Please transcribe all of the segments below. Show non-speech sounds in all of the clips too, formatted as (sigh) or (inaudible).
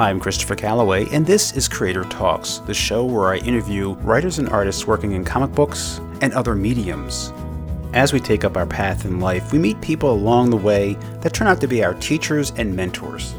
I'm Christopher Calloway, and this is Creator Talks, the show where I interview writers and artists working in comic books and other mediums. As we take up our path in life, we meet people along the way that turn out to be our teachers and mentors.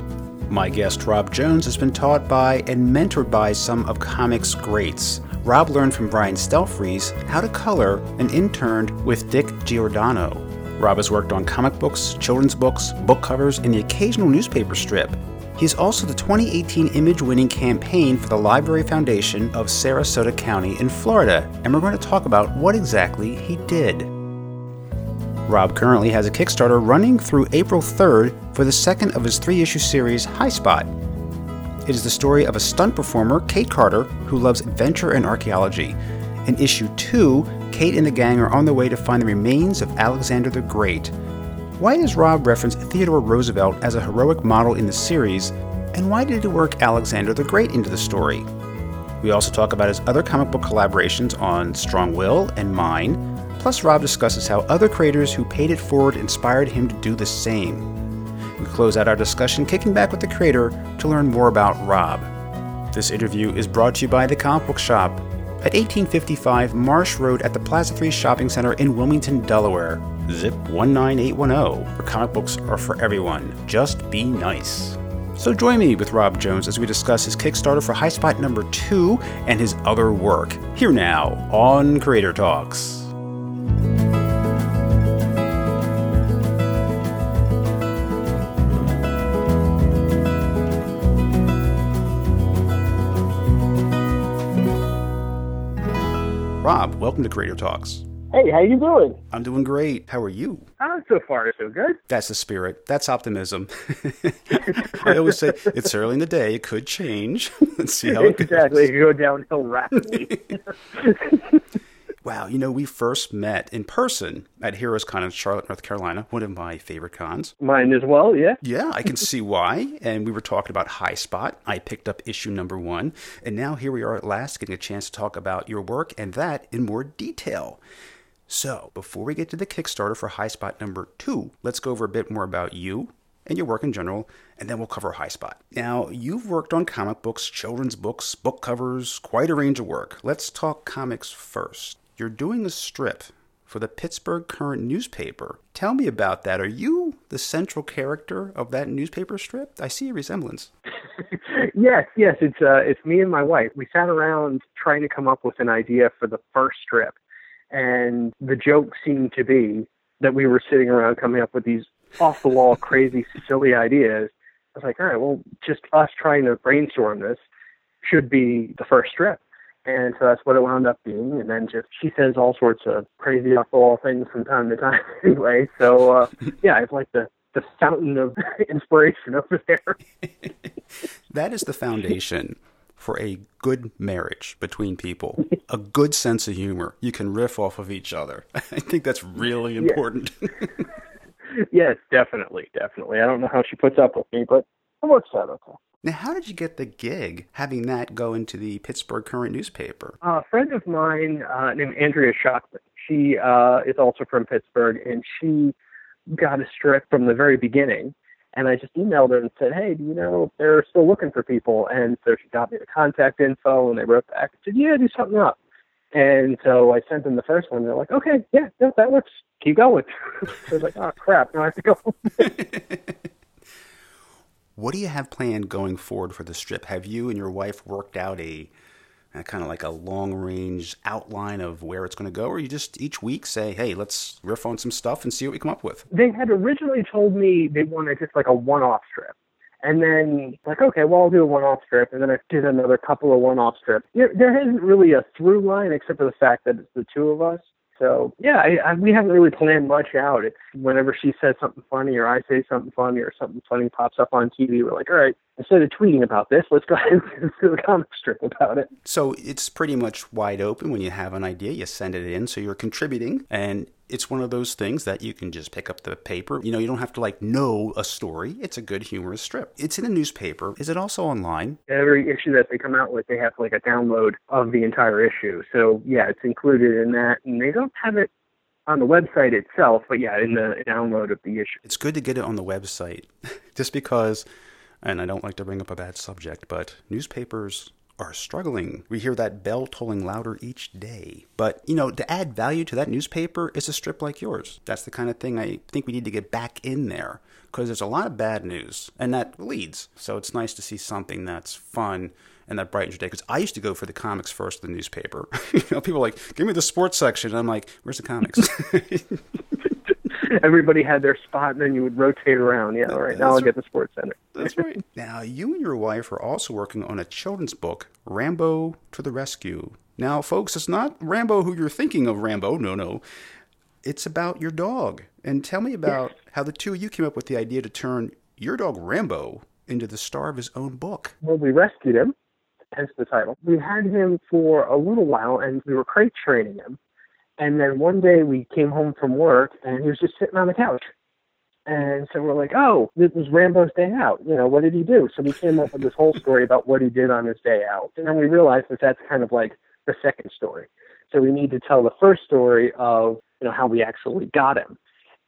My guest, Rob Jones, has been taught by and mentored by some of comics greats. Rob learned from Brian Stelfreeze how to color and interned with Dick Giordano. Rob has worked on comic books, children's books, book covers, and the occasional newspaper strip. He's also the 2018 image winning campaign for the Library Foundation of Sarasota County in Florida, and we're going to talk about what exactly he did. Rob currently has a Kickstarter running through April 3rd for the second of his three issue series, High Spot. It is the story of a stunt performer, Kate Carter, who loves adventure and archaeology. In issue 2, Kate and the gang are on their way to find the remains of Alexander the Great, why does Rob reference Theodore Roosevelt as a heroic model in the series, and why did he work Alexander the Great into the story? We also talk about his other comic book collaborations on Strong Will and Mine, plus, Rob discusses how other creators who paid it forward inspired him to do the same. We close out our discussion kicking back with the creator to learn more about Rob. This interview is brought to you by The Comic Book Shop at 1855 Marsh Road at the Plaza 3 Shopping Center in Wilmington, Delaware. Zip 19810, where comic books are for everyone. Just be nice. So join me with Rob Jones as we discuss his Kickstarter for High Spot number 2 and his other work. Here now on Creator Talks. Rob, welcome to Creator Talks. Hey, how you doing? I'm doing great. How are you? Uh, so far, so good. That's the spirit. That's optimism. (laughs) I always say it's early in the day. It could change. (laughs) Let's see how it goes. Exactly. You go downhill rapidly. (laughs) wow. You know, we first met in person at Heroes Con in Charlotte, North Carolina, one of my favorite cons. Mine as well, yeah. Yeah, I can (laughs) see why. And we were talking about High Spot. I picked up issue number one. And now here we are at last getting a chance to talk about your work and that in more detail. So, before we get to the Kickstarter for High Spot number two, let's go over a bit more about you and your work in general, and then we'll cover High Spot. Now, you've worked on comic books, children's books, book covers, quite a range of work. Let's talk comics first. You're doing a strip for the Pittsburgh Current newspaper. Tell me about that. Are you the central character of that newspaper strip? I see a resemblance. (laughs) yes, yes, it's uh, it's me and my wife. We sat around trying to come up with an idea for the first strip and the joke seemed to be that we were sitting around coming up with these off the wall, (laughs) crazy, silly ideas. I was like, all right, well, just us trying to brainstorm this should be the first strip. And so that's what it wound up being. And then just she says all sorts of crazy off the wall things from time to time (laughs) anyway. So uh, (laughs) yeah, it's like the the fountain of (laughs) inspiration over there. that is the foundation for a good marriage between people, a good sense of humor. You can riff off of each other. I think that's really important. yes, definitely, definitely. I don't know how she puts up with me, but it works out okay. Now, how did you get the gig having that go into the Pittsburgh Current newspaper? Uh, a friend of mine uh, named Andrea Shockman. She uh, is also from Pittsburgh, and she got a strip from the very beginning and I just emailed her and said, hey, do you know if they're still looking for people? And so she got me the contact info, and they wrote back and said, yeah, do something up. And so I sent them the first one. They're like, okay, yeah, yeah that works. Keep going. so (laughs) I was like, oh, crap, now I have to go. (laughs) what do you have planned going forward for the strip? Have you and your wife worked out a kind of like a long range outline of where it's going to go, or you just each week say, hey, let's riff on some stuff and see what we come up with? They had originally told me they wanted just like a one off strip. And then, like, okay, well, I'll do a one off strip. And then I did another couple of one off strips. There, there isn't really a through line except for the fact that it's the two of us. So yeah, I, I, we haven't really planned much out. It's whenever she says something funny or I say something funny or something funny pops up on TV, we're like, all right, instead of tweeting about this, let's go (laughs) ahead and do a comic strip about it. So it's pretty much wide open. When you have an idea, you send it in. So you're contributing, and it's one of those things that you can just pick up the paper. You know, you don't have to like know a story. It's a good humorous strip. It's in a newspaper. Is it also online? Every issue that they come out with, they have like a download of the entire issue. So yeah, it's included in that, and they don't have it on the website itself, but yeah, in the download of the issue. It's good to get it on the website, (laughs) just because And I don't like to bring up a bad subject, but newspapers are struggling. We hear that bell tolling louder each day. But, you know, to add value to that newspaper is a strip like yours. That's the kind of thing I think we need to get back in there because there's a lot of bad news and that leads. So it's nice to see something that's fun and that brightens your day. Because I used to go for the comics first the newspaper. (laughs) you know, people like, give me the sports section. And I'm like, where's the comics? (laughs) (laughs) Everybody had their spot, and then you would rotate around. Yeah, all right. Now I'll get the sports center. That's right. (laughs) Now you and your wife are also working on a children's book, Rambo to the Rescue. Now, folks, it's not Rambo who you're thinking of. Rambo, no, no. It's about your dog. And tell me about yes. how the two of you came up with the idea to turn your dog Rambo into the star of his own book. Well, we rescued him, hence the title. We had him for a little while, and we were crate training him. And then one day we came home from work and he was just sitting on the couch. And so we're like, oh, this was Rambo's day out. You know, what did he do? So we came up with this whole story about what he did on his day out. And then we realized that that's kind of like the second story. So we need to tell the first story of, you know, how we actually got him.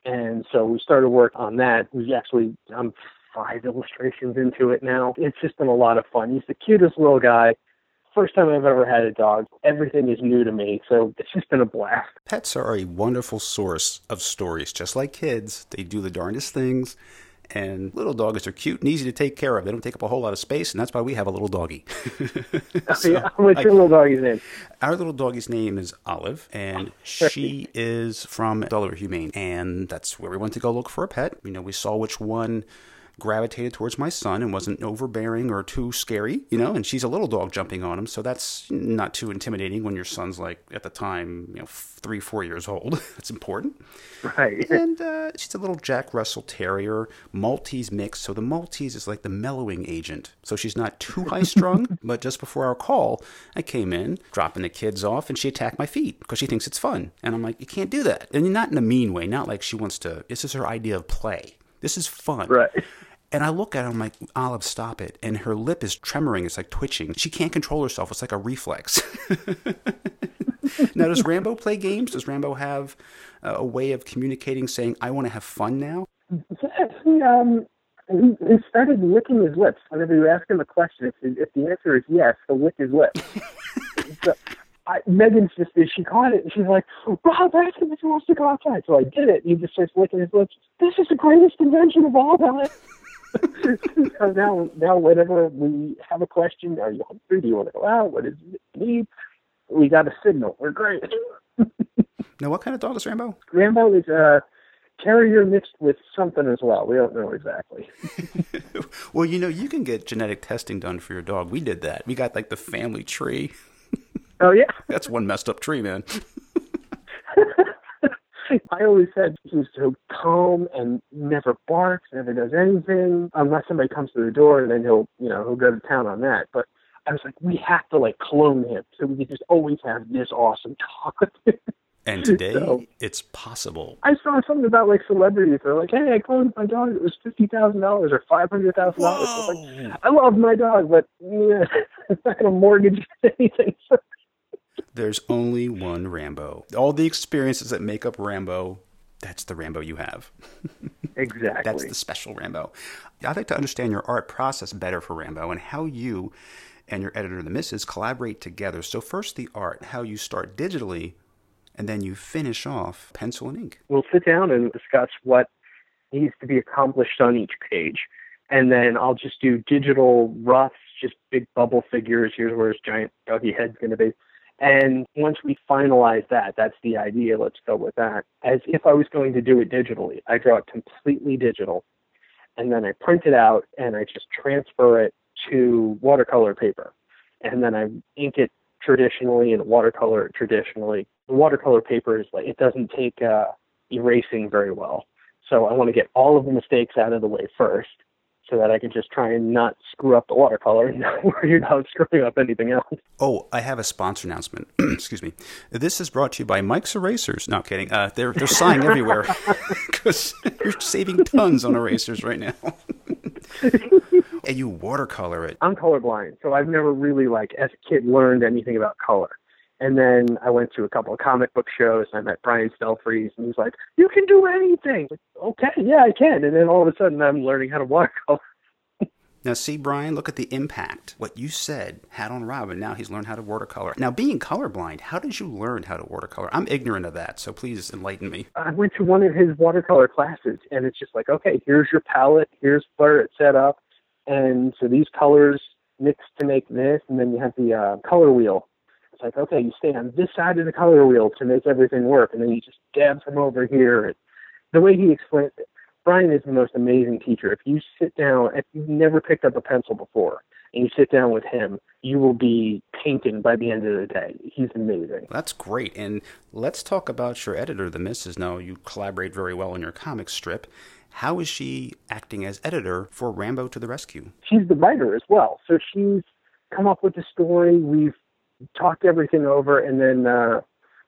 And so we started work on that. We actually, I'm five illustrations into it now. It's just been a lot of fun. He's the cutest little guy first time I've ever had a dog. Everything is new to me, so it's just been a blast. Pets are a wonderful source of stories. Just like kids, they do the darndest things. And little dogs are cute and easy to take care of. They don't take up a whole lot of space, and that's why we have a little doggy. (laughs) Oh, so, yeah, what's your little doggy's name? Our little doggy's name is Olive, and (laughs) she is from Delaware Humane, and that's where we went to go look for a pet. You know, we saw which one gravitated towards my son and wasn't overbearing or too scary, you know, and she's a little dog jumping on him. So that's not too intimidating when your son's like, at the time, you know, three, four years old. (laughs) that's important. Right. And uh, she's a little Jack Russell Terrier, Maltese mix. So the Maltese is like the mellowing agent. So she's not too high strung, (laughs) but just before our call, I came in, dropping the kids off, and she attacked my feet because she thinks it's fun. And I'm like, you can't do that. And not in a mean way, not like she wants to, this is her idea of play. This is fun. Right. And I look at her, I'm like, Olive, stop it. And her lip is tremoring. It's like twitching. She can't control herself. It's like a reflex. (laughs) now, does Rambo play games? Does Rambo have uh, a way of communicating, saying, I want to have fun now? Yes. He, um, he, he started licking his lips. Whenever you ask him a question, if, if the answer is yes, he'll lick his lips. (laughs) so, I, Megan's just she caught it and she's like, Rob, ask him if he wants to go outside. So I did it. He just starts licking his lips. This is the greatest invention of all time. So now, now whenever we have a question, are you hungry? Do you want to go out? What is it need? We got a signal. We're great. now, what kind of dog is Rambo? Rambo is a terrier mixed with something as well. We don't know exactly. (laughs) well, you know, you can get genetic testing done for your dog. We did that. We got like the family tree. Oh yeah, (laughs) that's one messed up tree, man. I always said he's so calm and never barks, never does anything unless somebody comes to the door, and then he'll, you know, he'll go to town on that. But I was like, we have to like clone him so we can just always have this awesome dog. And (laughs) today, so, it's possible. I saw something about like celebrities. They're like, "Hey, I cloned my dog. It was fifty thousand dollars or five hundred thousand dollars." Like, I love my dog, but yeah, I'm not going to mortgage (laughs) anything. (laughs) There's only one Rambo. All the experiences that make up Rambo, that's the Rambo you have. (laughs) exactly. That's the special Rambo. I'd like to understand your art process better for Rambo and how you and your editor, The Misses, collaborate together. So, first, the art, how you start digitally, and then you finish off pencil and ink. We'll sit down and discuss what needs to be accomplished on each page. And then I'll just do digital roughs, just big bubble figures. Here's where his giant doggy head's going to be. And once we finalize that, that's the idea. Let's go with that. As if I was going to do it digitally, I draw it completely digital, and then I print it out and I just transfer it to watercolor paper, and then I ink it traditionally and watercolor it traditionally. The watercolor paper is like it doesn't take uh, erasing very well, so I want to get all of the mistakes out of the way first, so that I can just try and not screw up the watercolor and (laughs) not worry about screwing up anything else. Oh, I have a sponsor announcement. (clears throat) Excuse me. This is brought to you by Mike's Erasers. Not kidding. Uh, they're they're sighing everywhere (laughs) because you're saving tons on erasers right now. (laughs) and you watercolor it. I'm colorblind, so I've never really like as a kid learned anything about color. And then I went to a couple of comic book shows and I met Brian Stelfreeze and he's like, You can do anything. Like, okay, yeah, I can. And then all of a sudden I'm learning how to watercolor. (laughs) Now, see, Brian, look at the impact what you said had on Robin. Now he's learned how to watercolor. Now, being colorblind, how did you learn how to watercolor? I'm ignorant of that, so please enlighten me. I went to one of his watercolor classes, and it's just like, okay, here's your palette, here's where it's set up, and so these colors mix to make this, and then you have the uh, color wheel. It's like, okay, you stay on this side of the color wheel to make everything work, and then you just dab from over here. And the way he explained it, Brian is the most amazing teacher. If you sit down, if you've never picked up a pencil before, and you sit down with him, you will be painting by the end of the day. He's amazing. That's great. And let's talk about your editor, the Missus. Now, you collaborate very well in your comic strip. How is she acting as editor for Rambo to the Rescue? She's the writer as well. So she's come up with the story. We've talked everything over, and then uh,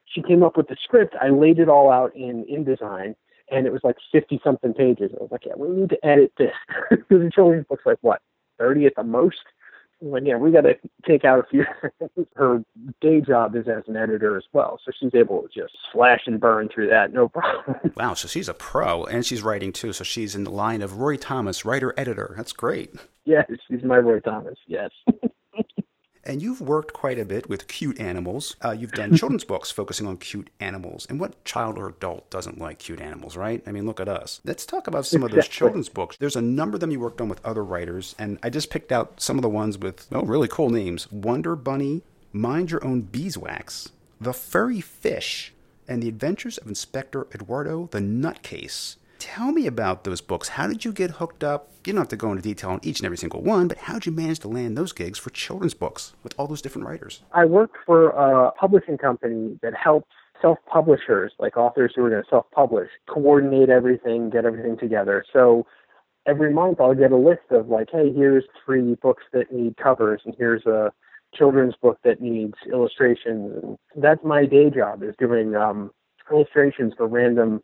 she came up with the script. I laid it all out in InDesign, and it was like 50 something pages. I was like, yeah, we need to edit this (laughs) because the children's book's like what 30 at the most. Like, yeah, we got to take out a few. (laughs) Her day job is as an editor as well, so she's able to just slash and burn through that, no (laughs) problem. wow, so she's a pro, and she's writing too. So she's in the line of Roy Thomas, writer editor. That's great. Yes, she's my Roy Thomas. Yes. And you've worked quite a bit with cute animals. Uh, you've done (laughs) children's books focusing on cute animals. And what child or adult doesn't like cute animals, right? I mean, look at us. Let's talk about some exactly. of those children's books. There's a number of them you worked on with other writers, and I just picked out some of the ones with, oh, really cool names Wonder Bunny, Mind Your Own Beeswax, The Furry Fish, and The Adventures of Inspector Eduardo the Nutcase. Tell me about those books. How did you get hooked up? You don't have to go into detail on each and every single one, but how did you manage to land those gigs for children's books with all those different writers? I work for a publishing company that helps self publishers, like authors who are going to self publish, coordinate everything, get everything together. So every month I'll get a list of like, hey, here's three books that need covers, and here's a children's book that needs illustrations. And that's my day job is doing um, illustrations for random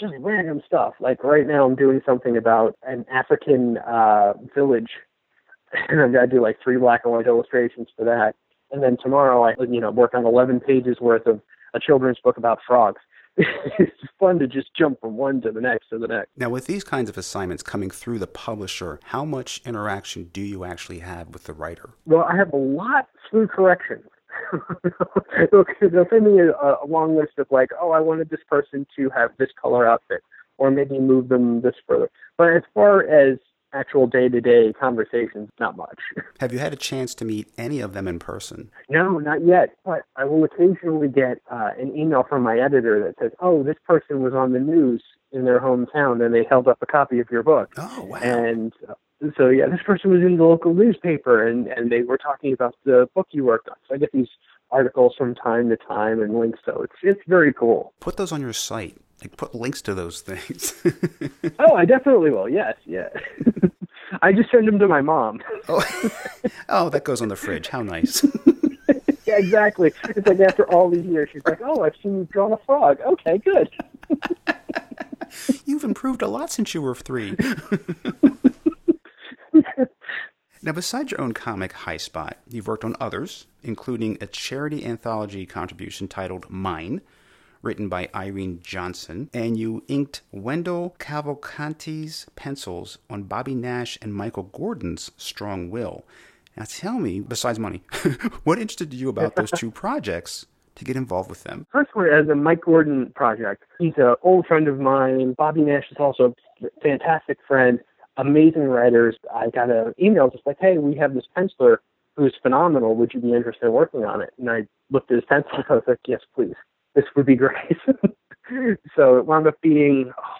just random stuff. Like right now, I'm doing something about an African uh, village, (laughs) and I've got to do like three black and white illustrations for that. And then tomorrow, I you know work on 11 pages worth of a children's book about frogs. (laughs) it's fun to just jump from one to the next to the next. Now, with these kinds of assignments coming through the publisher, how much interaction do you actually have with the writer? Well, I have a lot through corrections. They'll, they'll send me a, a long list of like, oh, I wanted this person to have this color outfit, or maybe move them this further. But as far as actual day-to-day conversations, not much. (laughs) Have you had a chance to meet any of them in person? No, not yet. But I will occasionally get uh, an email from my editor that says, "Oh, this person was on the news in their hometown, and they held up a copy of your book." Oh, wow! And uh, so yeah, this person was in the local newspaper and and they were talking about the book you worked on. So I get these articles from time to time and links. So it's it's very cool. Put those on your site. Like put links to those things. (laughs) oh, I definitely will. Yes, yeah. (laughs) I just send them to my mom. oh. (laughs) oh, that goes on the fridge. How nice. yeah, exactly. It's like after all these years, she's like, "Oh, I've seen you draw a frog. Okay, good." (laughs) You've improved a lot since you were three. (laughs) now, besides your own comic, High Spot, you've worked on others, including a charity anthology contribution titled Mine, written by Irene Johnson, and you inked Wendell Cavalcanti's pencils on Bobby Nash and Michael Gordon's Strong Will. Now, tell me, besides money, (laughs) what interested you about those two projects to get involved with them? First one, as a Mike Gordon project. He's an old friend of mine. Bobby Nash is also a fantastic friend amazing writers. I got an email just like, hey, we have this penciler who's phenomenal. Would you be interested in working on it? And I looked at his pencil and I was like, yes, please. This would be great. (laughs) so it wound up being, oh,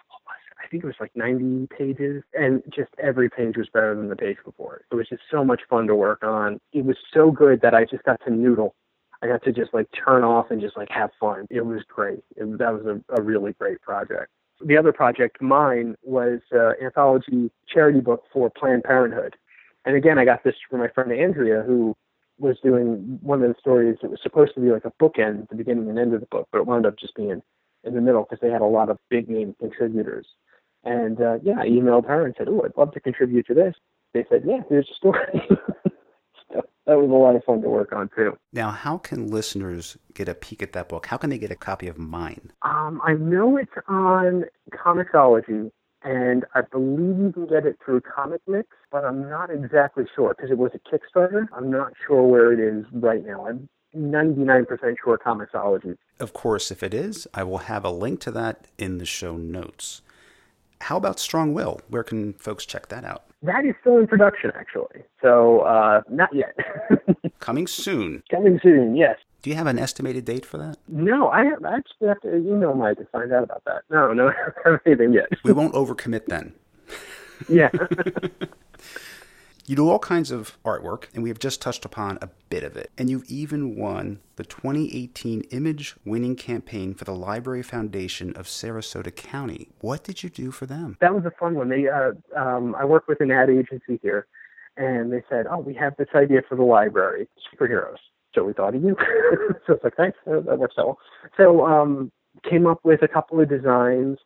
I think it was like 90 pages, and just every page was better than the page before. It was just so much fun to work on. It was so good that I just got to noodle. I got to just like turn off and just like have fun. It was great. It, that was a, a really great project. The other project, mine, was an anthology charity book for Planned Parenthood. And again, I got this from my friend Andrea, who was doing one of the stories. It was supposed to be like a bookend, the beginning and end of the book, but it wound up just being in the middle because they had a lot of big name contributors. And uh, yeah, I emailed her and said, "Oh, I'd love to contribute to this." They said, "Yeah, here's a story." (laughs) that was a lot of fun to work on too. Now, how can listeners get a peek at that book? How can they get a copy of mine? Um, I know it's on Comixology, and I believe you can get it through Comic Mix, but I'm not exactly sure because it was a Kickstarter. I'm not sure where it is right now. I'm 99% sure Comixology. Of course, if it is, I will have a link to that in the show notes. How about Strong Will? Where can folks check that out? That is still in production, actually. So, uh, not yet. (laughs) Coming soon. Coming soon, yes. Do you have an estimated date for that? No, I, have, I actually have to email Mike to find out about that. No, no, (laughs) I don't have anything yet. we won't overcommit then. yeah. (laughs) you do all kinds of artwork, and we have just touched upon a bit of it. And you've even won the 2018 Image Winning Campaign for the Library Foundation of Sarasota County. What did you do for them? That was a fun one. They, uh, um, I work with an ad agency here, and they said, "Oh, we have this idea for the library, superheroes." So we thought of you. (laughs) so it's like, thanks, that works out well. So um, came up with a couple of designs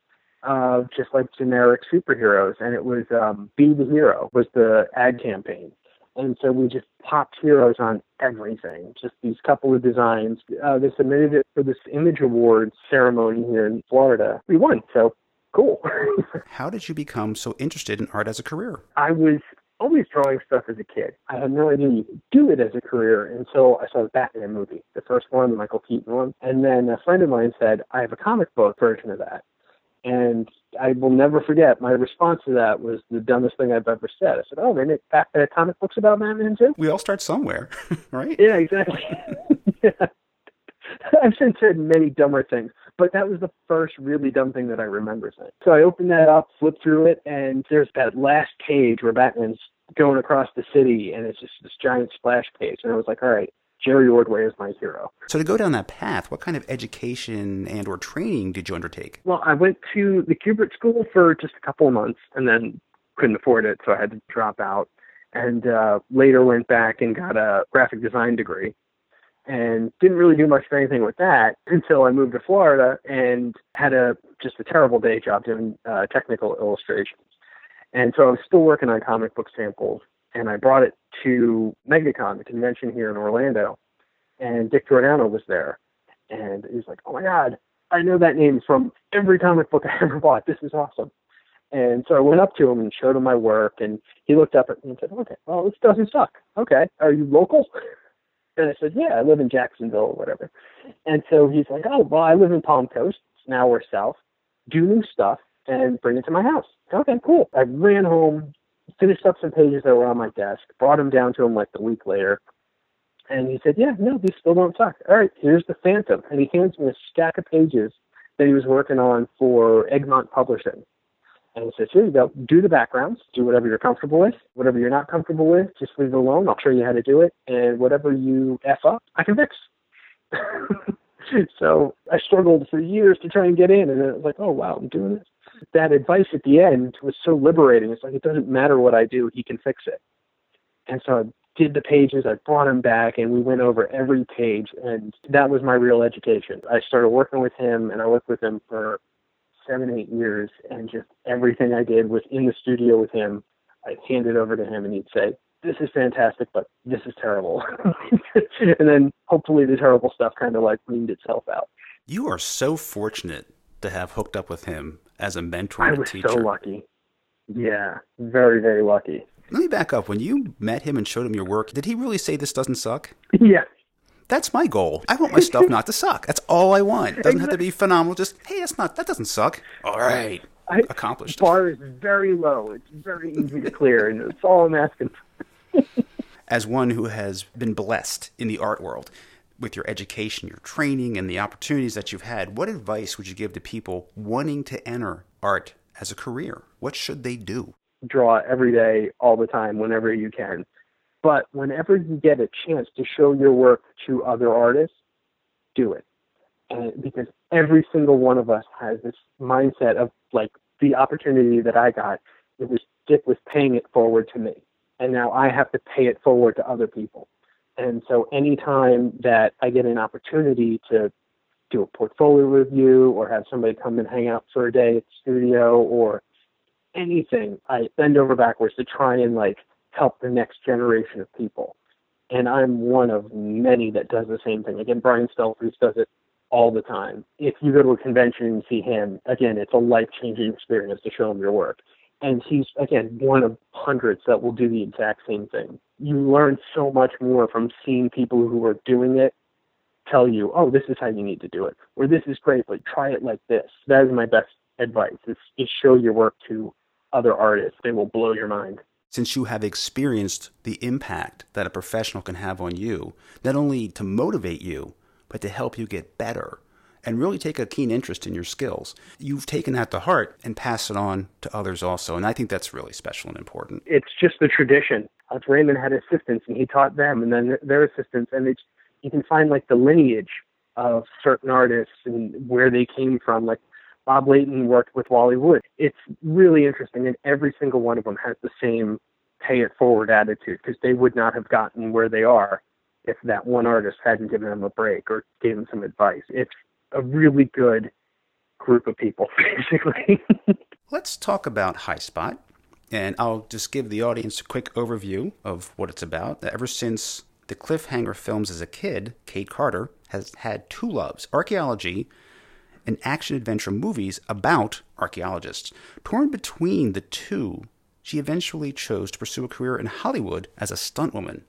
of just like generic superheroes, and it was um, "Be the Hero" was the ad campaign, and so we just popped heroes on everything. Just these couple of designs. Uh, they submitted it for this Image Awards ceremony here in Florida. We won, so cool. (laughs) How did you become so interested in art as a career? I was always drawing stuff as a kid. I had no idea you could do it as a career until I saw the Batman movie, the first one, the Michael Keaton one. And then a friend of mine said, I have a comic book version of that. And I will never forget my response to that was the dumbest thing I've ever said. I said, "Oh, they make uh, comic books about Batman too." We all start somewhere, (laughs) right? Yeah, exactly. yeah. (laughs) I've since said many dumber things, but that was the first really dumb thing that I remember saying. So I opened that up, flipped through it, and there's that last page where Batman's going across the city, and it's just this giant splash page. And I was like, all right, Jerry Ordway is my hero. So to go down that path, what kind of education and or training did you undertake? Well, I went to the Kubert School for just a couple of months, and then couldn't afford it, so I had to drop out. And uh, later went back and got a graphic design degree and didn't really do much of anything with that until I moved to Florida and had a just a terrible day job doing uh, technical illustrations. And so I was still working on comic book samples, and I brought it to MegaCon, the convention here in Orlando, and Dick Giordano was there, and he was like, "Oh my God, I know that name from every comic book (laughs) I ever bought. This is awesome." And so I went up to him and showed him my work, and he looked up at me and said, "Okay, well, this doesn't suck. Okay, are you local?" (laughs) And I said, yeah, I live in Jacksonville or whatever. And so he's like, oh, well, I live in Palm Coast. Now we're south. Do new stuff and bring it to my house. Okay, cool. I ran home, finished up some pages that were on my desk, brought them down to him like a week later. And he said, yeah, no, these still don't suck. All right, here's the Phantom. And he hands me a stack of pages that he was working on for Egmont Publishing. And he says, here you go, do the backgrounds, do whatever you're comfortable with. Whatever you're not comfortable with, just leave it alone. I'll show you how to do it. And whatever you F up, I can fix. (laughs) so I struggled for years to try and get in. And then it was like, oh, wow, I'm doing this. That advice at the end was so liberating. It's like, it doesn't matter what I do, he can fix it. And so I did the pages, I brought him back, and we went over every page. And that was my real education. I started working with him, and I worked with him for seven, eight years, and just everything I did was in the studio with him. I'd hand it over to him, and he'd say, "This is fantastic, but this is terrible," (laughs) and then hopefully the terrible stuff kind of like weaned itself out. You are so fortunate to have hooked up with him as a mentor and I was teacher. so lucky. Yeah, very, very lucky. Let me back up. When you met him and showed him your work, did he really say this doesn't suck? Yeah, that's my goal. I want my stuff not to suck. That's all I want. It doesn't have to be phenomenal. Just hey, that's not that doesn't suck. All right, I, accomplished. Bar is very low. It's very easy to clear, and it's all I'm asking. (laughs) As one who has been blessed in the art world with your education, your training, and the opportunities that you've had, what advice would you give to people wanting to enter art as a career? What should they do? Draw every day, all the time, whenever you can but whenever you get a chance to show your work to other artists, do it. And because every single one of us has this mindset of like the opportunity that I got, it was Dick was paying it forward to me. And now I have to pay it forward to other people. And so anytime that I get an opportunity to do a portfolio review or have somebody come and hang out for a day at the studio or anything, I bend over backwards to try and like help the next generation of people. And I'm one of many that does the same thing. Again, Brian Stelfreeze does it all the time. If you go to a convention and see him, again, it's a life changing experience to show him your work. And he's, again, one of hundreds that will do the exact same thing. You learn so much more from seeing people who are doing it tell you, oh, this is how you need to do it, or this is great, but try it like this. That is my best advice. Is, is show your work to other artists. They will blow your mind. Since you have experienced the impact that a professional can have on you, not only to motivate you, but to help you get better and really take a keen interest in your skills. You've taken that to heart and passed it on to others also. And I think that's really special and important. It's just the tradition. Uh, Raymond had assistants and he taught them and then their assistants. And it's, you can find like the lineage of certain artists and where they came from. Like Bob Layton worked with Wally Wood. It's really interesting. And every single one of them has the same pay it forward attitude because they would not have gotten where they are if that one artist hadn't given them a break or gave them some advice. It's a really good group of people, (laughs) basically. Let's talk about High Spot. And I'll just give the audience a quick overview of what it's about. Ever since the Cliffhanger films as a kid, Kate Carter has had two loves archaeology and action adventure movies about archaeologists. Torn between the two, she eventually chose to pursue a career in Hollywood as a stuntwoman,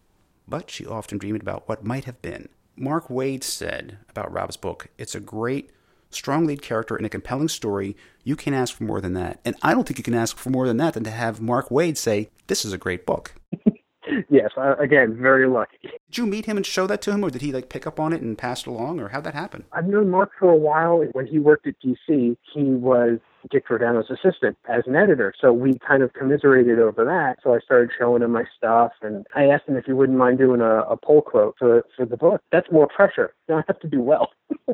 but she often dreamed about what might have been. Mark Waid said about Rob's book, it's a great, strong lead character and a compelling story. You can't ask for more than that. And I don't think you can ask for more than that than to have Mark Waid say, this is a great book. (laughs) yes, uh, again, very lucky. Did you meet him and show that to him, or did he like pick up on it and pass it along, or how'd that happen? I've known Mark for a while. When he worked at DC, he was Dick Giordano's assistant as an editor. So we kind of commiserated over that. So I started showing him my stuff, and I asked him if he wouldn't mind doing a, a pull quote for for the book. That's more pressure. Don't have to do well. (laughs)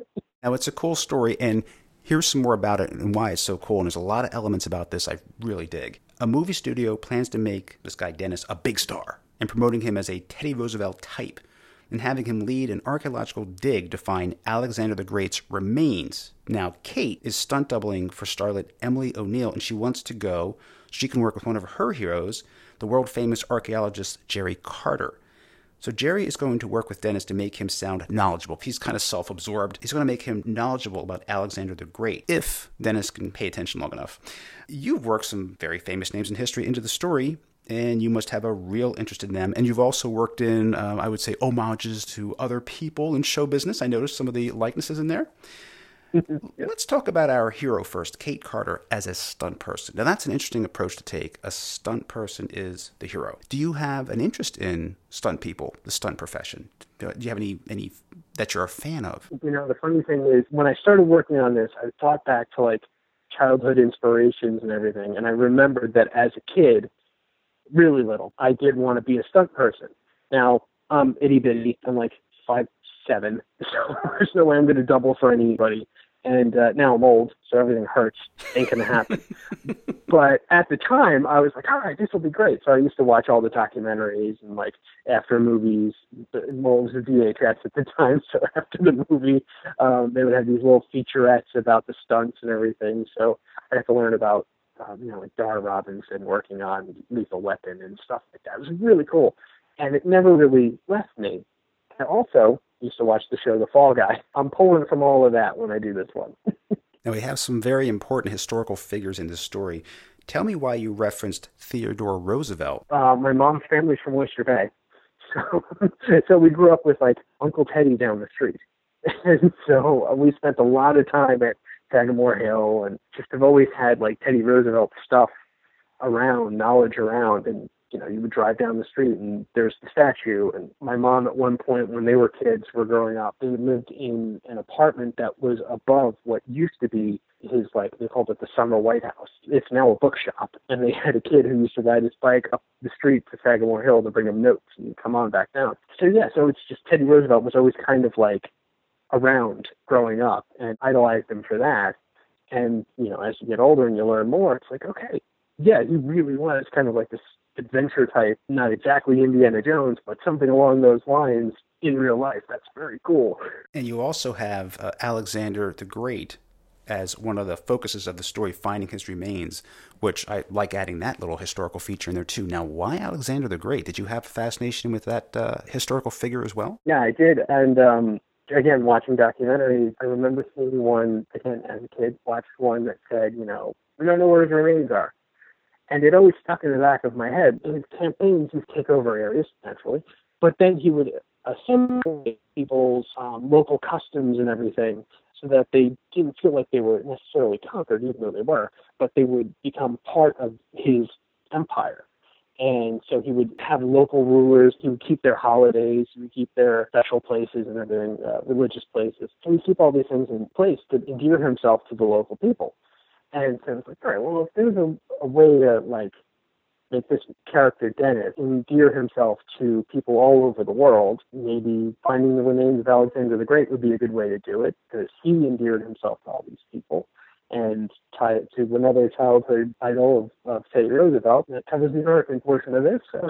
now it's a cool story, and here's some more about it and why it's so cool. And there's a lot of elements about this I really dig. A movie studio plans to make this guy Dennis a big star and promoting him as a Teddy Roosevelt type and having him lead an archaeological dig to find Alexander the Great's remains. Now, Kate is stunt doubling for starlet Emily O'Neill, and she wants to go she can work with one of her heroes, the world famous archaeologist Jerry Carter. So, Jerry is going to work with Dennis to make him sound knowledgeable. He's kind of self absorbed. He's going to make him knowledgeable about Alexander the Great, if Dennis can pay attention long enough. You've worked some very famous names in history into the story, and you must have a real interest in them. And you've also worked in, um, I would say, homages to other people in show business. I noticed some of the likenesses in there. (laughs) Let's talk about our hero first, Kate Carter, as a stunt person. Now, that's an interesting approach to take. A stunt person is the hero. Do you have an interest in stunt people, the stunt profession? Do you have any any that you're a fan of? You know, the funny thing is, when I started working on this, I thought back to like childhood inspirations and everything, and I remembered that as a kid, really little, I did want to be a stunt person. Now, I'm itty bitty. I'm like five seven, (laughs) so there's no way I'm going to double for anybody. And uh, now I'm old, so everything hurts. Ain't gonna happen. (laughs) but at the time, I was like, all right, this will be great. So I used to watch all the documentaries and like after movies. Well, it was a VHS at the (laughs) time, so after the movie, um, they would have these little featurettes about the stunts and everything. So I had to learn about um, you know, like Dar Robinson working on Lethal Weapon and stuff like that. It was really cool. And it never really left me. I also used to watch the show The Fall Guy. (laughs) I'm pulling from all of that when I do this one. (laughs) now, we have some very important historical figures in this story. Tell me why you referenced Theodore Roosevelt. Uh, my mom's family's from Oyster Bay. (laughs) So, so we grew up with like Uncle Teddy down the street. And so we spent a lot of time at Sagamore Hill, and just have always had like Teddy Roosevelt stuff around, knowledge around, and you know, you would drive down the street and there's the statue. And my mom, at one point, when they were kids, were growing up, they lived in an apartment that was above what used to be his, like, they called it the Summer White House. It's now a bookshop. And they had a kid who used to ride his bike up the street to Sagamore Hill to bring him notes and come on back down. So, yeah, so it's just Teddy Roosevelt was always kind of like around growing up and idolized him for that. And, you know, as you get older and you learn more, it's like, okay, yeah, he really was kind of like this adventure type, not exactly Indiana Jones, but something along those lines in real life. That's very cool. And you also have uh, Alexander the Great as one of the focuses of the story, finding his remains, which I like adding that little historical feature in there too. Now, why Alexander the Great? Did you have a fascination with that uh, historical figure as well? Yeah, I did. And um, again, watching documentaries, I remember seeing one, again, as a kid, watched one that said, you know, we don't know where his remains are. And it always stuck in the back of my head. In his campaigns, he'd take over areas, naturally, but then he would assimilate people's um, local customs and everything so that they didn't feel like they were necessarily conquered, even though they were, but they would become part of his empire. And so he would have local rulers. He would keep their holidays. He would keep their special places and their uh, religious places. He would keep all these things in place to endear himself to the local people. And so it's like, all right, well, if there's a, a way to like make this character Dennis endear himself to people all over the world, maybe finding the remains of Alexander the Great would be a good way to do it, because he endeared himself to all these people and tie it to another childhood idol of, of Roosevelt that covers the American portion of this. So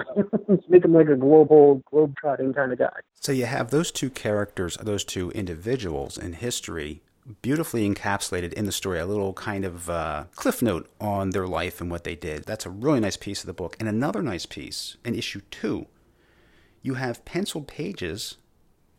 (laughs) make him like a global, globe-trotting kind of guy. So you have those two characters, those two individuals in history beautifully encapsulated in the story, a little kind of uh, cliff note on their life and what they did. That's a really nice piece of the book. And another nice piece in issue two, you have penciled pages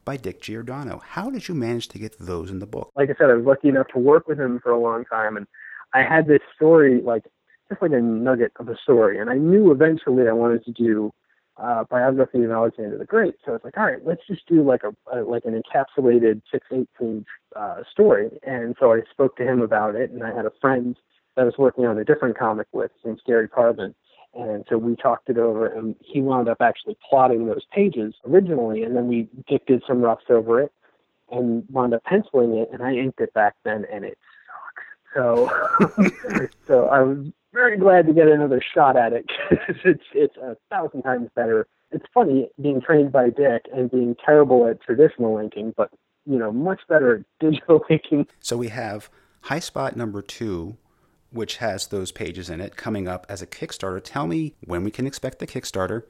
by Dick Giordano. How did you manage to get those in the book? Like I said, I was lucky enough to work with him for a long time, and I had this story, like just like a nugget of a story, and I knew eventually I wanted to do uh, biography of Alexander the Great. So I was like, all right, let's just do like a, a like an encapsulated six eight page uh, story. And so I spoke to him about it, and I had a friend that I was working on a different comic with, named Gary Carvin. And so we talked it over, and he wound up actually plotting those pages originally, and then we did some roughs over it, and wound up penciling it, and I inked it back then, and it sucks. So, (laughs) so I was very glad to get another shot at it because (laughs) it's it's a thousand times better. It's funny being trained by Dick and being terrible at traditional inking, but you know much better at (laughs) digital inking. So we have High Spot number two, which has those pages in it, coming up as a Kickstarter. Tell me when we can expect the Kickstarter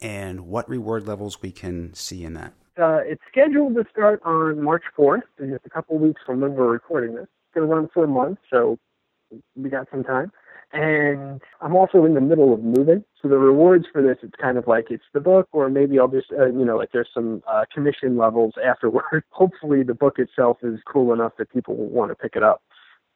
and what reward levels we can see in that. Uh, it's scheduled to start on March 4th, just a couple weeks from when we're recording this. It's going to run for a month, so we got some time. And I'm also in the middle of moving. So the rewards for this, it's kind of like it's the book, or maybe I'll just, uh, you know, like there's some uh, commission levels (laughs) afterward. Hopefully the book itself is cool enough that people will want to pick it up.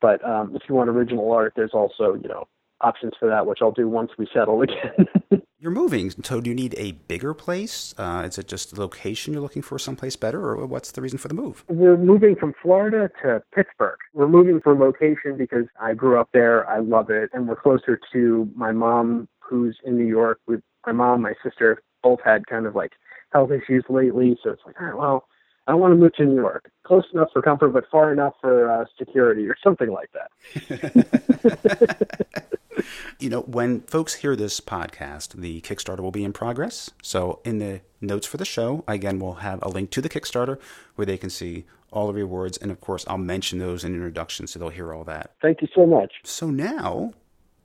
But um, if you want original art, there's also, you know, options for that, which I'll do once we settle again. (laughs) you're moving, so do you need a bigger place? Uh, is it just the location you're looking for someplace better, or what's the reason for the move? We're moving from Florida to Pittsburgh. We're moving for location because I grew up there, I love it, and we're closer to my mom, who's in New York. With my mom, my sister both had kind of like health issues lately, so it's like, all right, well, I want to move to New York. Close enough for comfort, but far enough for uh, security or something like that. (laughs) you know, when folks hear this podcast, the Kickstarter will be in progress. So, in the notes for the show, again, we'll have a link to the Kickstarter where they can see all the rewards. And of course, I'll mention those in introduction so they'll hear all that. Thank you so much. So, now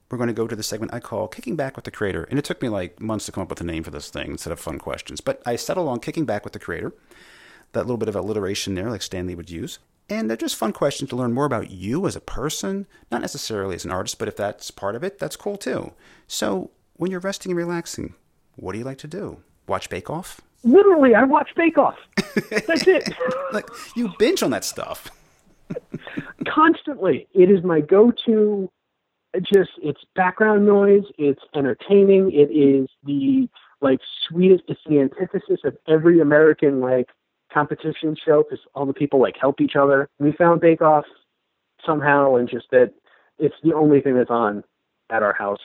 we're going to go to the segment I call Kicking Back with the Creator. And it took me like months to come up with a name for this thing instead of fun questions. But I settled on Kicking Back with the Creator. That little bit of alliteration there, like Stan Lee would use. And they're just fun questions to learn more about you as a person, not necessarily as an artist, but if that's part of it, that's cool too. So, when you're resting and relaxing, what do you like to do? Watch Bake Off? Literally, I watch Bake Off. That's it. (laughs) like you binge on that stuff. (laughs) Constantly. It is my go-to just it's background noise, it's entertaining, it is the like sweetest it's the antithesis of every American like competition show because all the people like help each other. We found Bake Off somehow, and just that it's the only thing that's on at our house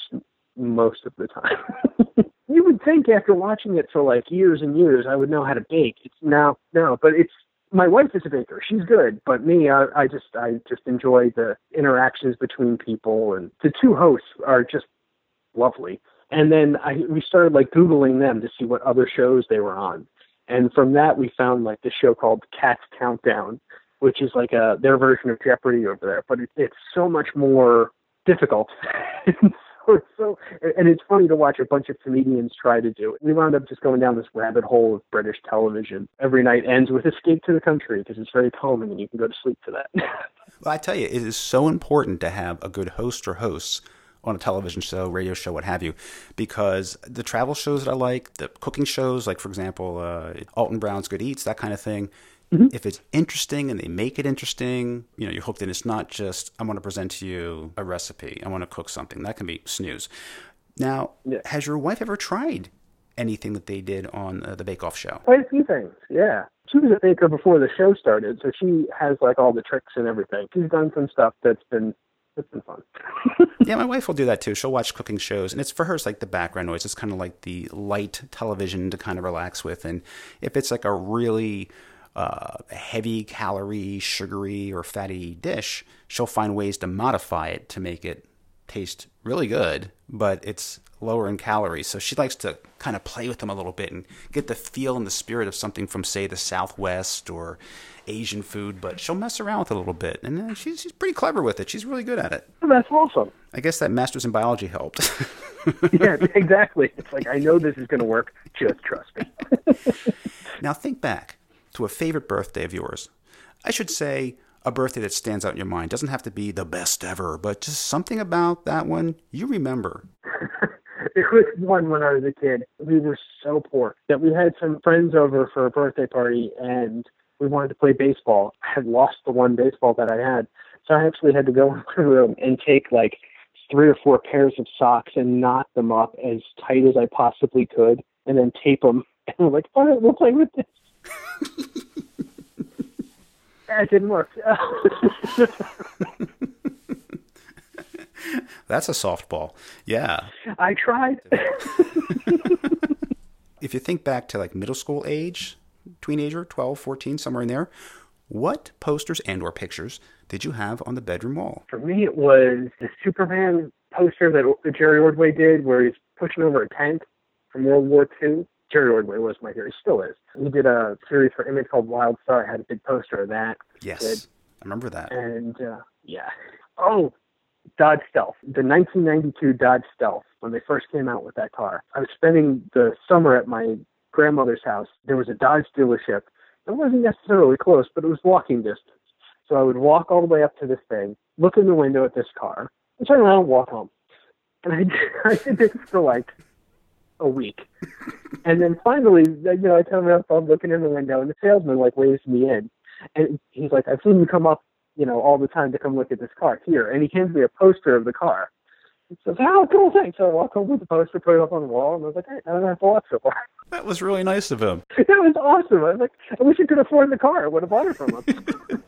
most of the time. (laughs) you would think after watching it for like years and years, I would know how to bake. It's now no, but it's my wife is a baker. She's good, but me, I, I just I just enjoy the interactions between people, and the two hosts are just lovely. And then I we started like googling them to see what other shows they were on, and from that, we found like this show called Cat's Countdown, which is like a their version of Jeopardy over there, but it, it's so much more difficult. (laughs) so, so, and it's funny to watch a bunch of comedians try to do it. We wound up just going down this rabbit hole of British television. Every night ends with Escape to the Country because it's very calming and you can go to sleep to that. (laughs) well, I tell you, it is so important to have a good host or hosts on a television show, radio show, what have you, because the travel shows that I like, the cooking shows, like for example, uh, Alton Brown's Good Eats, that kind of thing, Mm-hmm. If it's interesting and they make it interesting, you know, you're hooked in. It's not just, I want to present to you a recipe. I want to cook something. That can be snooze. Now, yeah. has your wife ever tried anything that they did on uh, the Bake Off show? Quite a few things, yeah. She was a baker before the show started, so she has like all the tricks and everything. She's done some stuff that's been it's been fun. (laughs) yeah, my wife will do that too. She'll watch cooking shows, and it's for her. It's like the background noise. It's kind of like the light television to kind of relax with. And if it's like a really uh, heavy calorie, sugary, or fatty dish, she'll find ways to modify it to make it taste really good, but it's lower in calories. So she likes to kind of play with them a little bit and get the feel and the spirit of something from, say, the Southwest or Asian food. But she'll mess around with it a little bit, and uh, she's she's pretty clever with it. She's really good at it. that's awesome. I guess that master's in biology helped. (laughs) yeah, exactly. It's like I know this is going to work. Just trust me. (laughs) now think back to a favorite birthday of yours. I should say a birthday that stands out in your mind. Doesn't have to be the best ever, but just something about that one you remember. (laughs) there was one when I was a kid. We were so poor that we had some friends over for a birthday party and we wanted to play baseball. I had lost the one baseball that I had. So I actually had to go (laughs) into my room and take like three or four pairs of socks and knot them up as tight as I possibly could and then tape them. (laughs) And we're like, all right, we'll play with this. It didn't work. (laughs) That's a softball. Yeah. I tried. if you think back to like middle school age, teenager, 12, 14, somewhere in there, what posters and or pictures did you have on the bedroom wall? For me, it was the Superman poster that Jerry Ordway did where he's pushing over a tank from World War II. Jerry Ordway was my hero. He still is. He did a series for Image called Wild Star. I had a big poster of that. Yes, I remember that. And uh, yeah. Oh, Dodge Stealth, the 1992 Dodge Stealth, when they first came out with that car. I was spending the summer at my grandmother's house. There was a Dodge dealership. It wasn't necessarily close, but it was walking distance. So I would walk all the way up to this thing, look in the window at this car, and turn around and walk home. And I, (laughs) I did this for like a week. (laughs) and then finally, you know, I tell him I'm looking in the window, and the salesman like waves me in, and he's like, "I've seen you come up, you know, all the time to come look at this car here." And he hands me a poster of the car. He says, "Oh, cool, thanks." So I walk over with the poster, put it up on the wall, and I was like, "Hey, I don't have to watch so far." (laughs) That was really nice of him. (laughs) that was awesome. I was like, I wish I could afford the car. I would have bought it from him.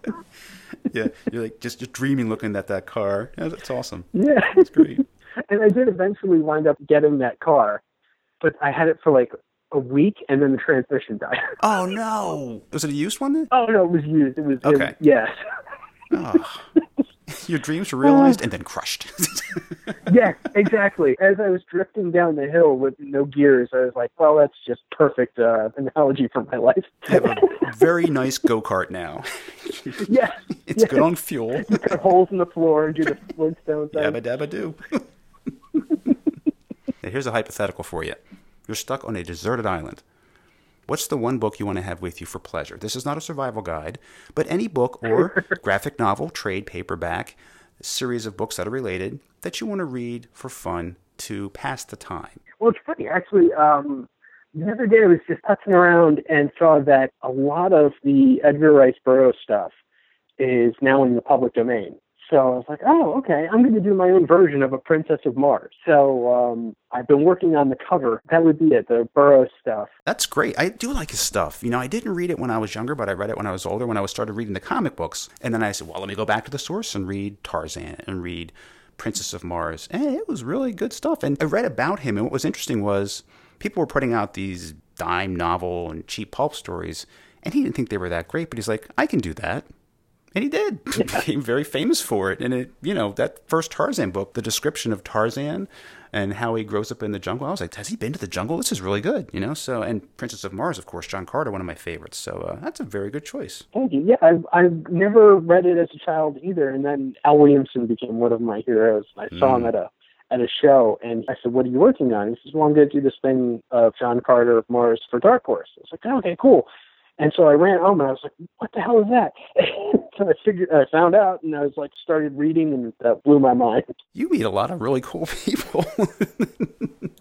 yeah, you're like just just dreaming looking at that car. Yeah, that's awesome. Yeah, that's great. and I did eventually wind up getting that car but I had it for like a week and then the transmission died. (laughs) Oh no! Was it a used one? Then? Oh no, it was used. It was okay. It, yes. Oh. Your dreams were realized uh, and then crushed. (laughs) yes, exactly. As I was drifting down the hill with no gears, I was like, "Well, that's just perfect uh, analogy for my life." have a very nice go kart now. yes, (laughs) it's yes. good on fuel. You cut holes in the floor and do the Flintstones. Yabba dabba do. Here's a hypothetical for you. You're stuck on a deserted island. What's the one book you want to have with you for pleasure? This is not a survival guide, but any book or (laughs) graphic novel, trade paperback, series of books that are related that you want to read for fun to pass the time. Well, it's funny actually. Um, the other day I was just touching around and saw that a lot of the Edgar Rice Burroughs stuff is now in the public domain. So I was like, oh, okay, I'm going to do my own version of a Princess of Mars. So um, I've been working on the cover. That would be it, the Burroughs stuff. That's great. I do like his stuff. You know, I didn't read it when I was younger, but I read it when I was older, when I was started reading the comic books. And then I said, well, let me go back to the source and read Tarzan and read Princess of Mars. And it was really good stuff. And I read about him, and what was interesting was people were putting out these dime novel and cheap pulp stories, and he didn't think they were that great, but he's like, I can do that. And he did. He became very famous for it. And it, you know, that first Tarzan book, the description of Tarzan and how he grows up in the jungle, I was like, has he been to the jungle? This is really good, you know. So, and Princess of Mars, of course, John Carter, one of my favorites. So uh, that's a very good choice. Thank you. Yeah, I've I've never read it as a child either. And then Al Williamson became one of my heroes. I saw mm. him at a at a show, and I said, "What are you working on?" He says, "Well, I'm going to do this thing of John Carter of Mars for Dark Horse." I was like, oh, "Okay, cool." And so I ran home and I was like, what the hell is that? (laughs) so I figured, I found out and I was like, started reading and that blew my mind. You meet a lot of really cool (laughs) people.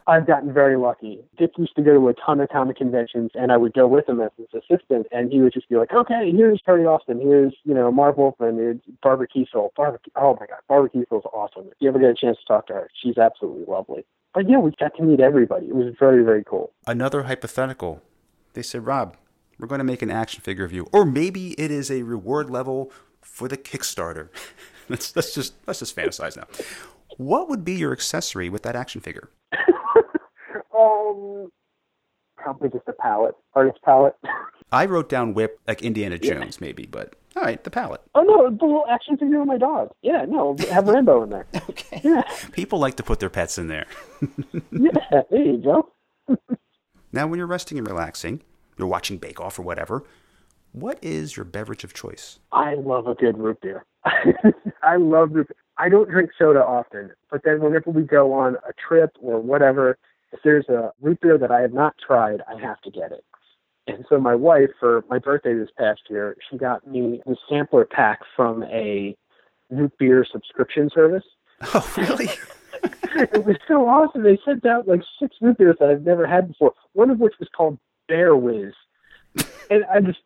I've gotten very lucky. Dick used to go to a ton of comic conventions, and I would go with him as his assistant, and he would just be like, "Okay, here's Terry Austin, here's you know Marv Wolfman, here's Barbara Kesel. Barbara, oh my God, Barbara Kesel's awesome. If you ever get a chance to talk to her, she's absolutely lovely." But yeah, we got to meet everybody. It was very very cool. Another hypothetical. They said, Rob, we're going to make an action figure of you, or maybe it is a reward level for the Kickstarter. (laughs) let's, let's just let's just fantasize now. What would be your accessory with that action figure? (laughs) um, probably just a palette, artist palette. (laughs) I wrote down whip like Indiana Jones, yeah. maybe, but all right, the palette. Oh no, the little action figure of my dog. Yeah, no, have Rambo in there. okay. Yeah. People like to put their pets in there. yeah, there you go. now, when you're resting and relaxing, you're watching Bake Off or whatever. What is your beverage of choice? I love a good root beer. (laughs) I love root beer. I don't drink soda often, but then whenever we go on a trip or whatever, if there's a root beer that I have not tried, I have to get it. And so my wife, for my birthday this past year, she got me a sampler pack from a root beer subscription service. (laughs) Oh, really? (laughs) it was so awesome. They sent out like six root beers that I've never had before. One of which was called Bear Whiz, and I just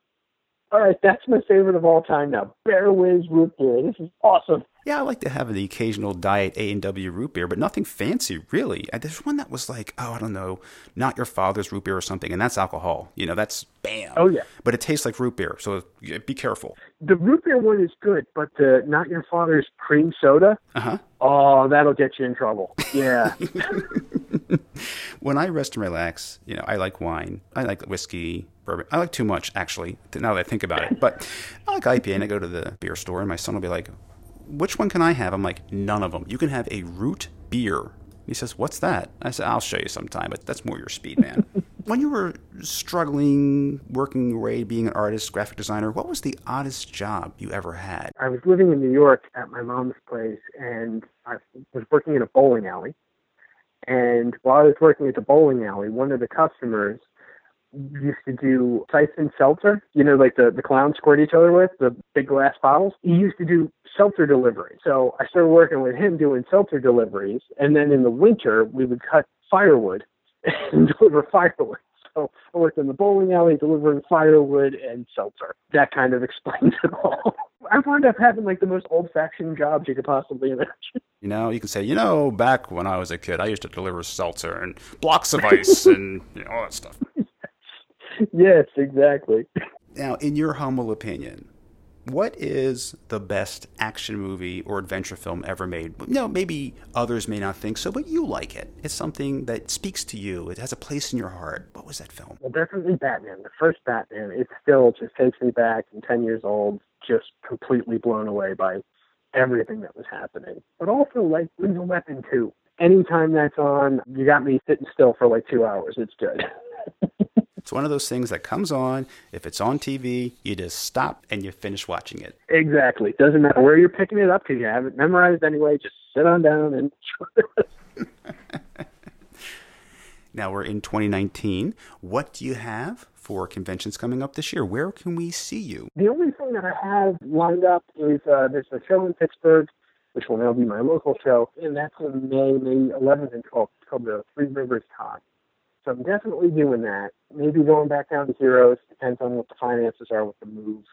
all right, that's my favorite of all time now. Bear Whiz root beer. This is awesome. Yeah, I like to have the occasional diet A and W root beer, but nothing fancy really. There's one that was like, oh, I don't know, not your father's root beer or something, and that's alcohol. You know, that's bam. Oh yeah. But it tastes like root beer, so be careful. The root beer one is good, but the not your father's cream soda. Uh huh. Oh, that'll get you in trouble. Yeah. (laughs) (laughs) when I rest and relax, you know, I like wine. I like whiskey, bourbon. I like too much, actually, now that I think about it. But I like IPA, and I go to the beer store, and my son will be like, which one can I have? I'm like, none of them. You can have a root beer. He says, what's that? I said, I'll show you sometime, but that's more your speed, man. (laughs) when you were struggling, working your way, being an artist, graphic designer, what was the oddest job you ever had? I was living in New York at my mom's place, and I was working in a bowling alley. And while I was working at the bowling alley, one of the customers used to do siphon seltzer, you know, like the, the clowns squirt each other with, the big glass bottles. He used to do seltzer delivery. So I started working with him doing seltzer deliveries. And then in the winter, we would cut firewood (laughs) and deliver firewood. So I worked in the bowling alley delivering firewood and seltzer. That kind of (laughs) explains it all. I wound up having like the most old fashioned jobs you could possibly imagine. You know, you can say, you know, back when I was a kid, I used to deliver seltzer and blocks of ice and you know, all that stuff. (laughs) yes, exactly. Now, in your humble opinion, what is the best action movie or adventure film ever made? No, maybe others may not think so, but you like it. It's something that speaks to you. It has a place in your heart. What was that film? Well, definitely Batman. The first Batman. It still just takes me back. I'm 10 years old, just completely blown away by everything that was happening. But also, like, Lethal Weapon 2. Anytime that's on, you got me sitting still for like two hours. It's good. (laughs) It's one of those things that comes on. If it's on TV, you just stop and you finish watching it. Exactly. Doesn't matter where you're picking it up because you have it memorized anyway. Just sit on down and. (laughs) now we're in 2019. What do you have for conventions coming up this year? Where can we see you? The only thing that I have lined up is uh, there's a show in Pittsburgh, which will now be my local show, and that's in May, May 11th and 12th. It's called the Three Rivers Con. So I'm definitely doing that. Maybe going back down to Heroes depends on what the finances are with the move.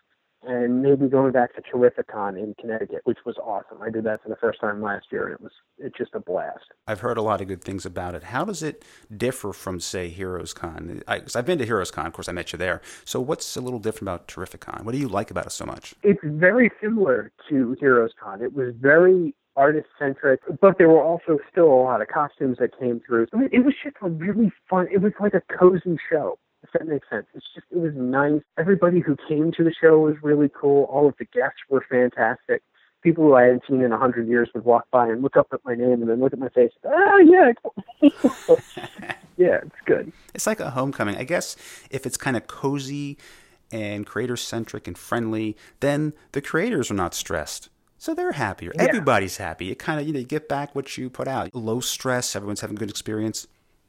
And maybe going back to Terrificon in Connecticut, which was awesome. I did that for the first time last year, and it was it's just a blast. I've heard a lot of good things about it. How does it differ from, say, Heroes Con? I, have been to Heroes Con, of course, I met you there. So what's a little different about Terrificon? What do you like about it so much? It's very similar to Heroes Con. It was very artist centric, but there were also still a lot of costumes that came through. I mean, it was just a really fun. It was like a cozy show. If that makes sense, it's just it was nice. Everybody who came to the show was really cool. All of the guests were fantastic. People who I hadn't seen in a hundred years would walk by and look up at my name and then look at my face. Oh yeah, (laughs) yeah, it's good. It's like a homecoming. I guess if it's kind of cozy and creator centric and friendly, then the creators are not stressed so they're happier. Yeah. Everybody's happy. It kind of, you know, you get back what you put out. Low stress, everyone's having a good experience,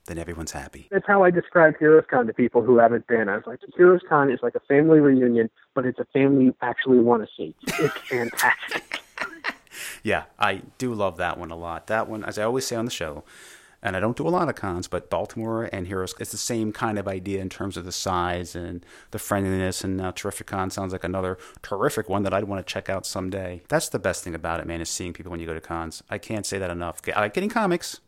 then everyone's happy. That's how I describe HeroesCon to people who haven't been. I was like, HeroesCon is like a family reunion, but it's a family you actually want to see. It's fantastic. (laughs) yeah, I do love that one a lot. That one, as I always say on the show, and I don't do a lot of cons, but Baltimore and Heroes, it's the same kind of idea in terms of the size and the friendliness. And uh, Terrificon sounds like another terrific one that I'd want to check out someday. That's the best thing about it, man, is seeing people when you go to cons. I can't say that enough. I like getting comics.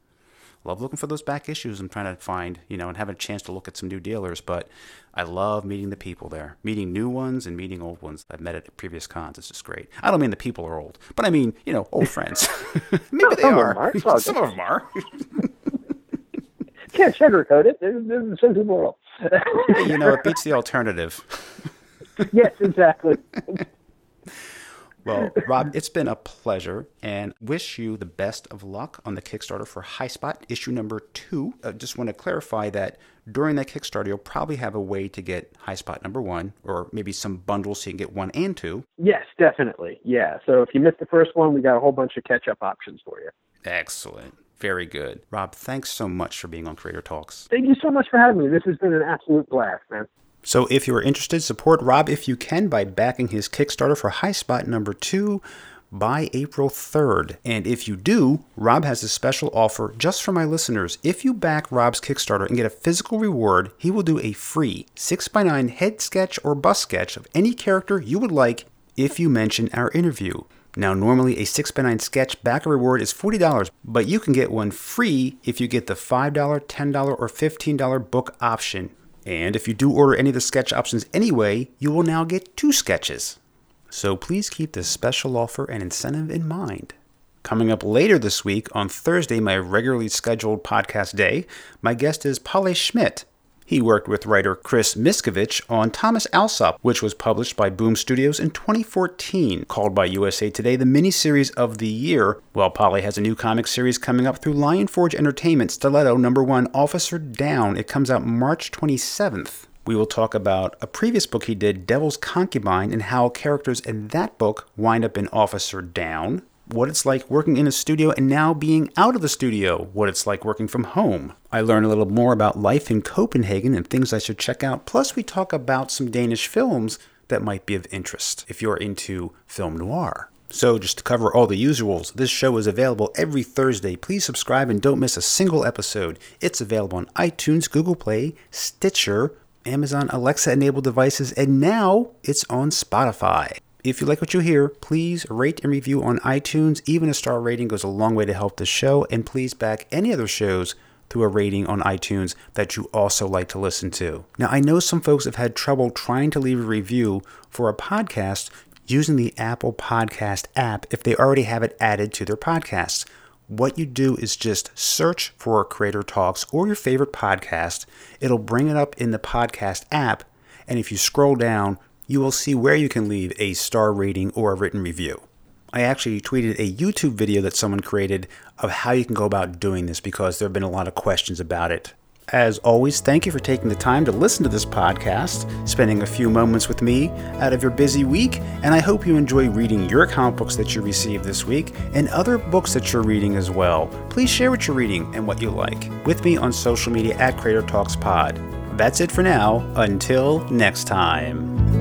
Love looking for those back issues I'm trying to find, you know, and having a chance to look at some new dealers. But I love meeting the people there, meeting new ones and meeting old ones I've met at previous cons. It's just great. I don't mean the people are old, but I mean, you know, old friends. (laughs) Maybe they some are. Are. (laughs) some of them are. (laughs) Can't sugarcoat it. There's, people are you know, it beats the alternative. yes, exactly. Well, Rob, it's been a pleasure and wish you the best of luck on the Kickstarter for Highspot issue number two. I just want to clarify that during that Kickstarter, you'll probably have a way to get Highspot number one or maybe some bundles so you can get one and two. Yes, definitely. Yeah. So if you missed the first one, we got a whole bunch of catch up options for you. Excellent. Very good. Rob, thanks so much for being on Creator Talks. Thank you so much for having me. This has been an absolute blast, man. So if you are interested, support Rob if you can by backing his Kickstarter for Highspot number two by April 3rd. And if you do, Rob has a special offer just for my listeners. If you back Rob's Kickstarter and get a physical reward, he will do a free 6x9 head sketch or bust sketch of any character you would like if you mention our interview. Now, normally a 6x9 sketch backer reward is $40, but you can get one free if you get the $5, $10, or $15 book option. And if you do order any of the sketch options anyway, you will now get two sketches. So please keep this special offer and incentive in mind. Coming up later this week, on Thursday, my regularly scheduled podcast day, my guest is Palle Schmidt. He worked with writer Chris Miskiewicz on Thomas Alsop, which was published by Boom Studios in 2014, called by USA Today the miniseries of the year. While Palle has a new comic series coming up through Lion Forge Entertainment, Stiletto Number One Officer Down. It comes out March 27th. We will talk about a previous book he did, Devil's Concubine, and how characters in that book wind up in Officer Down what it's like working in a studio and now being out of the studio, what it's like working from home. I learn a little more about life in Copenhagen and things I should check out. Plus, we talk about some Danish films that might be of interest if you're into film noir. So, just to cover all the usuals, this show is available every Thursday. Please subscribe and don't miss a single episode. It's available on iTunes, Google Play, Stitcher, Amazon Alexa enabled devices, and now it's on Spotify. If you like what you hear, please rate and review on iTunes. Even a star rating goes a long way to help the show. And please back any other shows through a rating on iTunes that you also like to listen to. Now, I know some folks have had trouble trying to leave a review for a podcast using the Apple Podcast app if they already have it added to their podcasts. What you do is just search for Creator Talks or your favorite podcast. It'll bring it up in the podcast app. And if you scroll down, you will see where you can leave a star rating or a written review. I actually tweeted a YouTube video that someone created of how you can go about doing this because there have been a lot of questions about it. As always, thank you for taking the time to listen to this podcast, spending a few moments with me out of your busy week, and I hope you enjoy reading your comic books that you received this week and other books that you're reading as well. Please share what you're reading and what you like with me on social media at Creator Talks Pod. That's it for now. Until next time.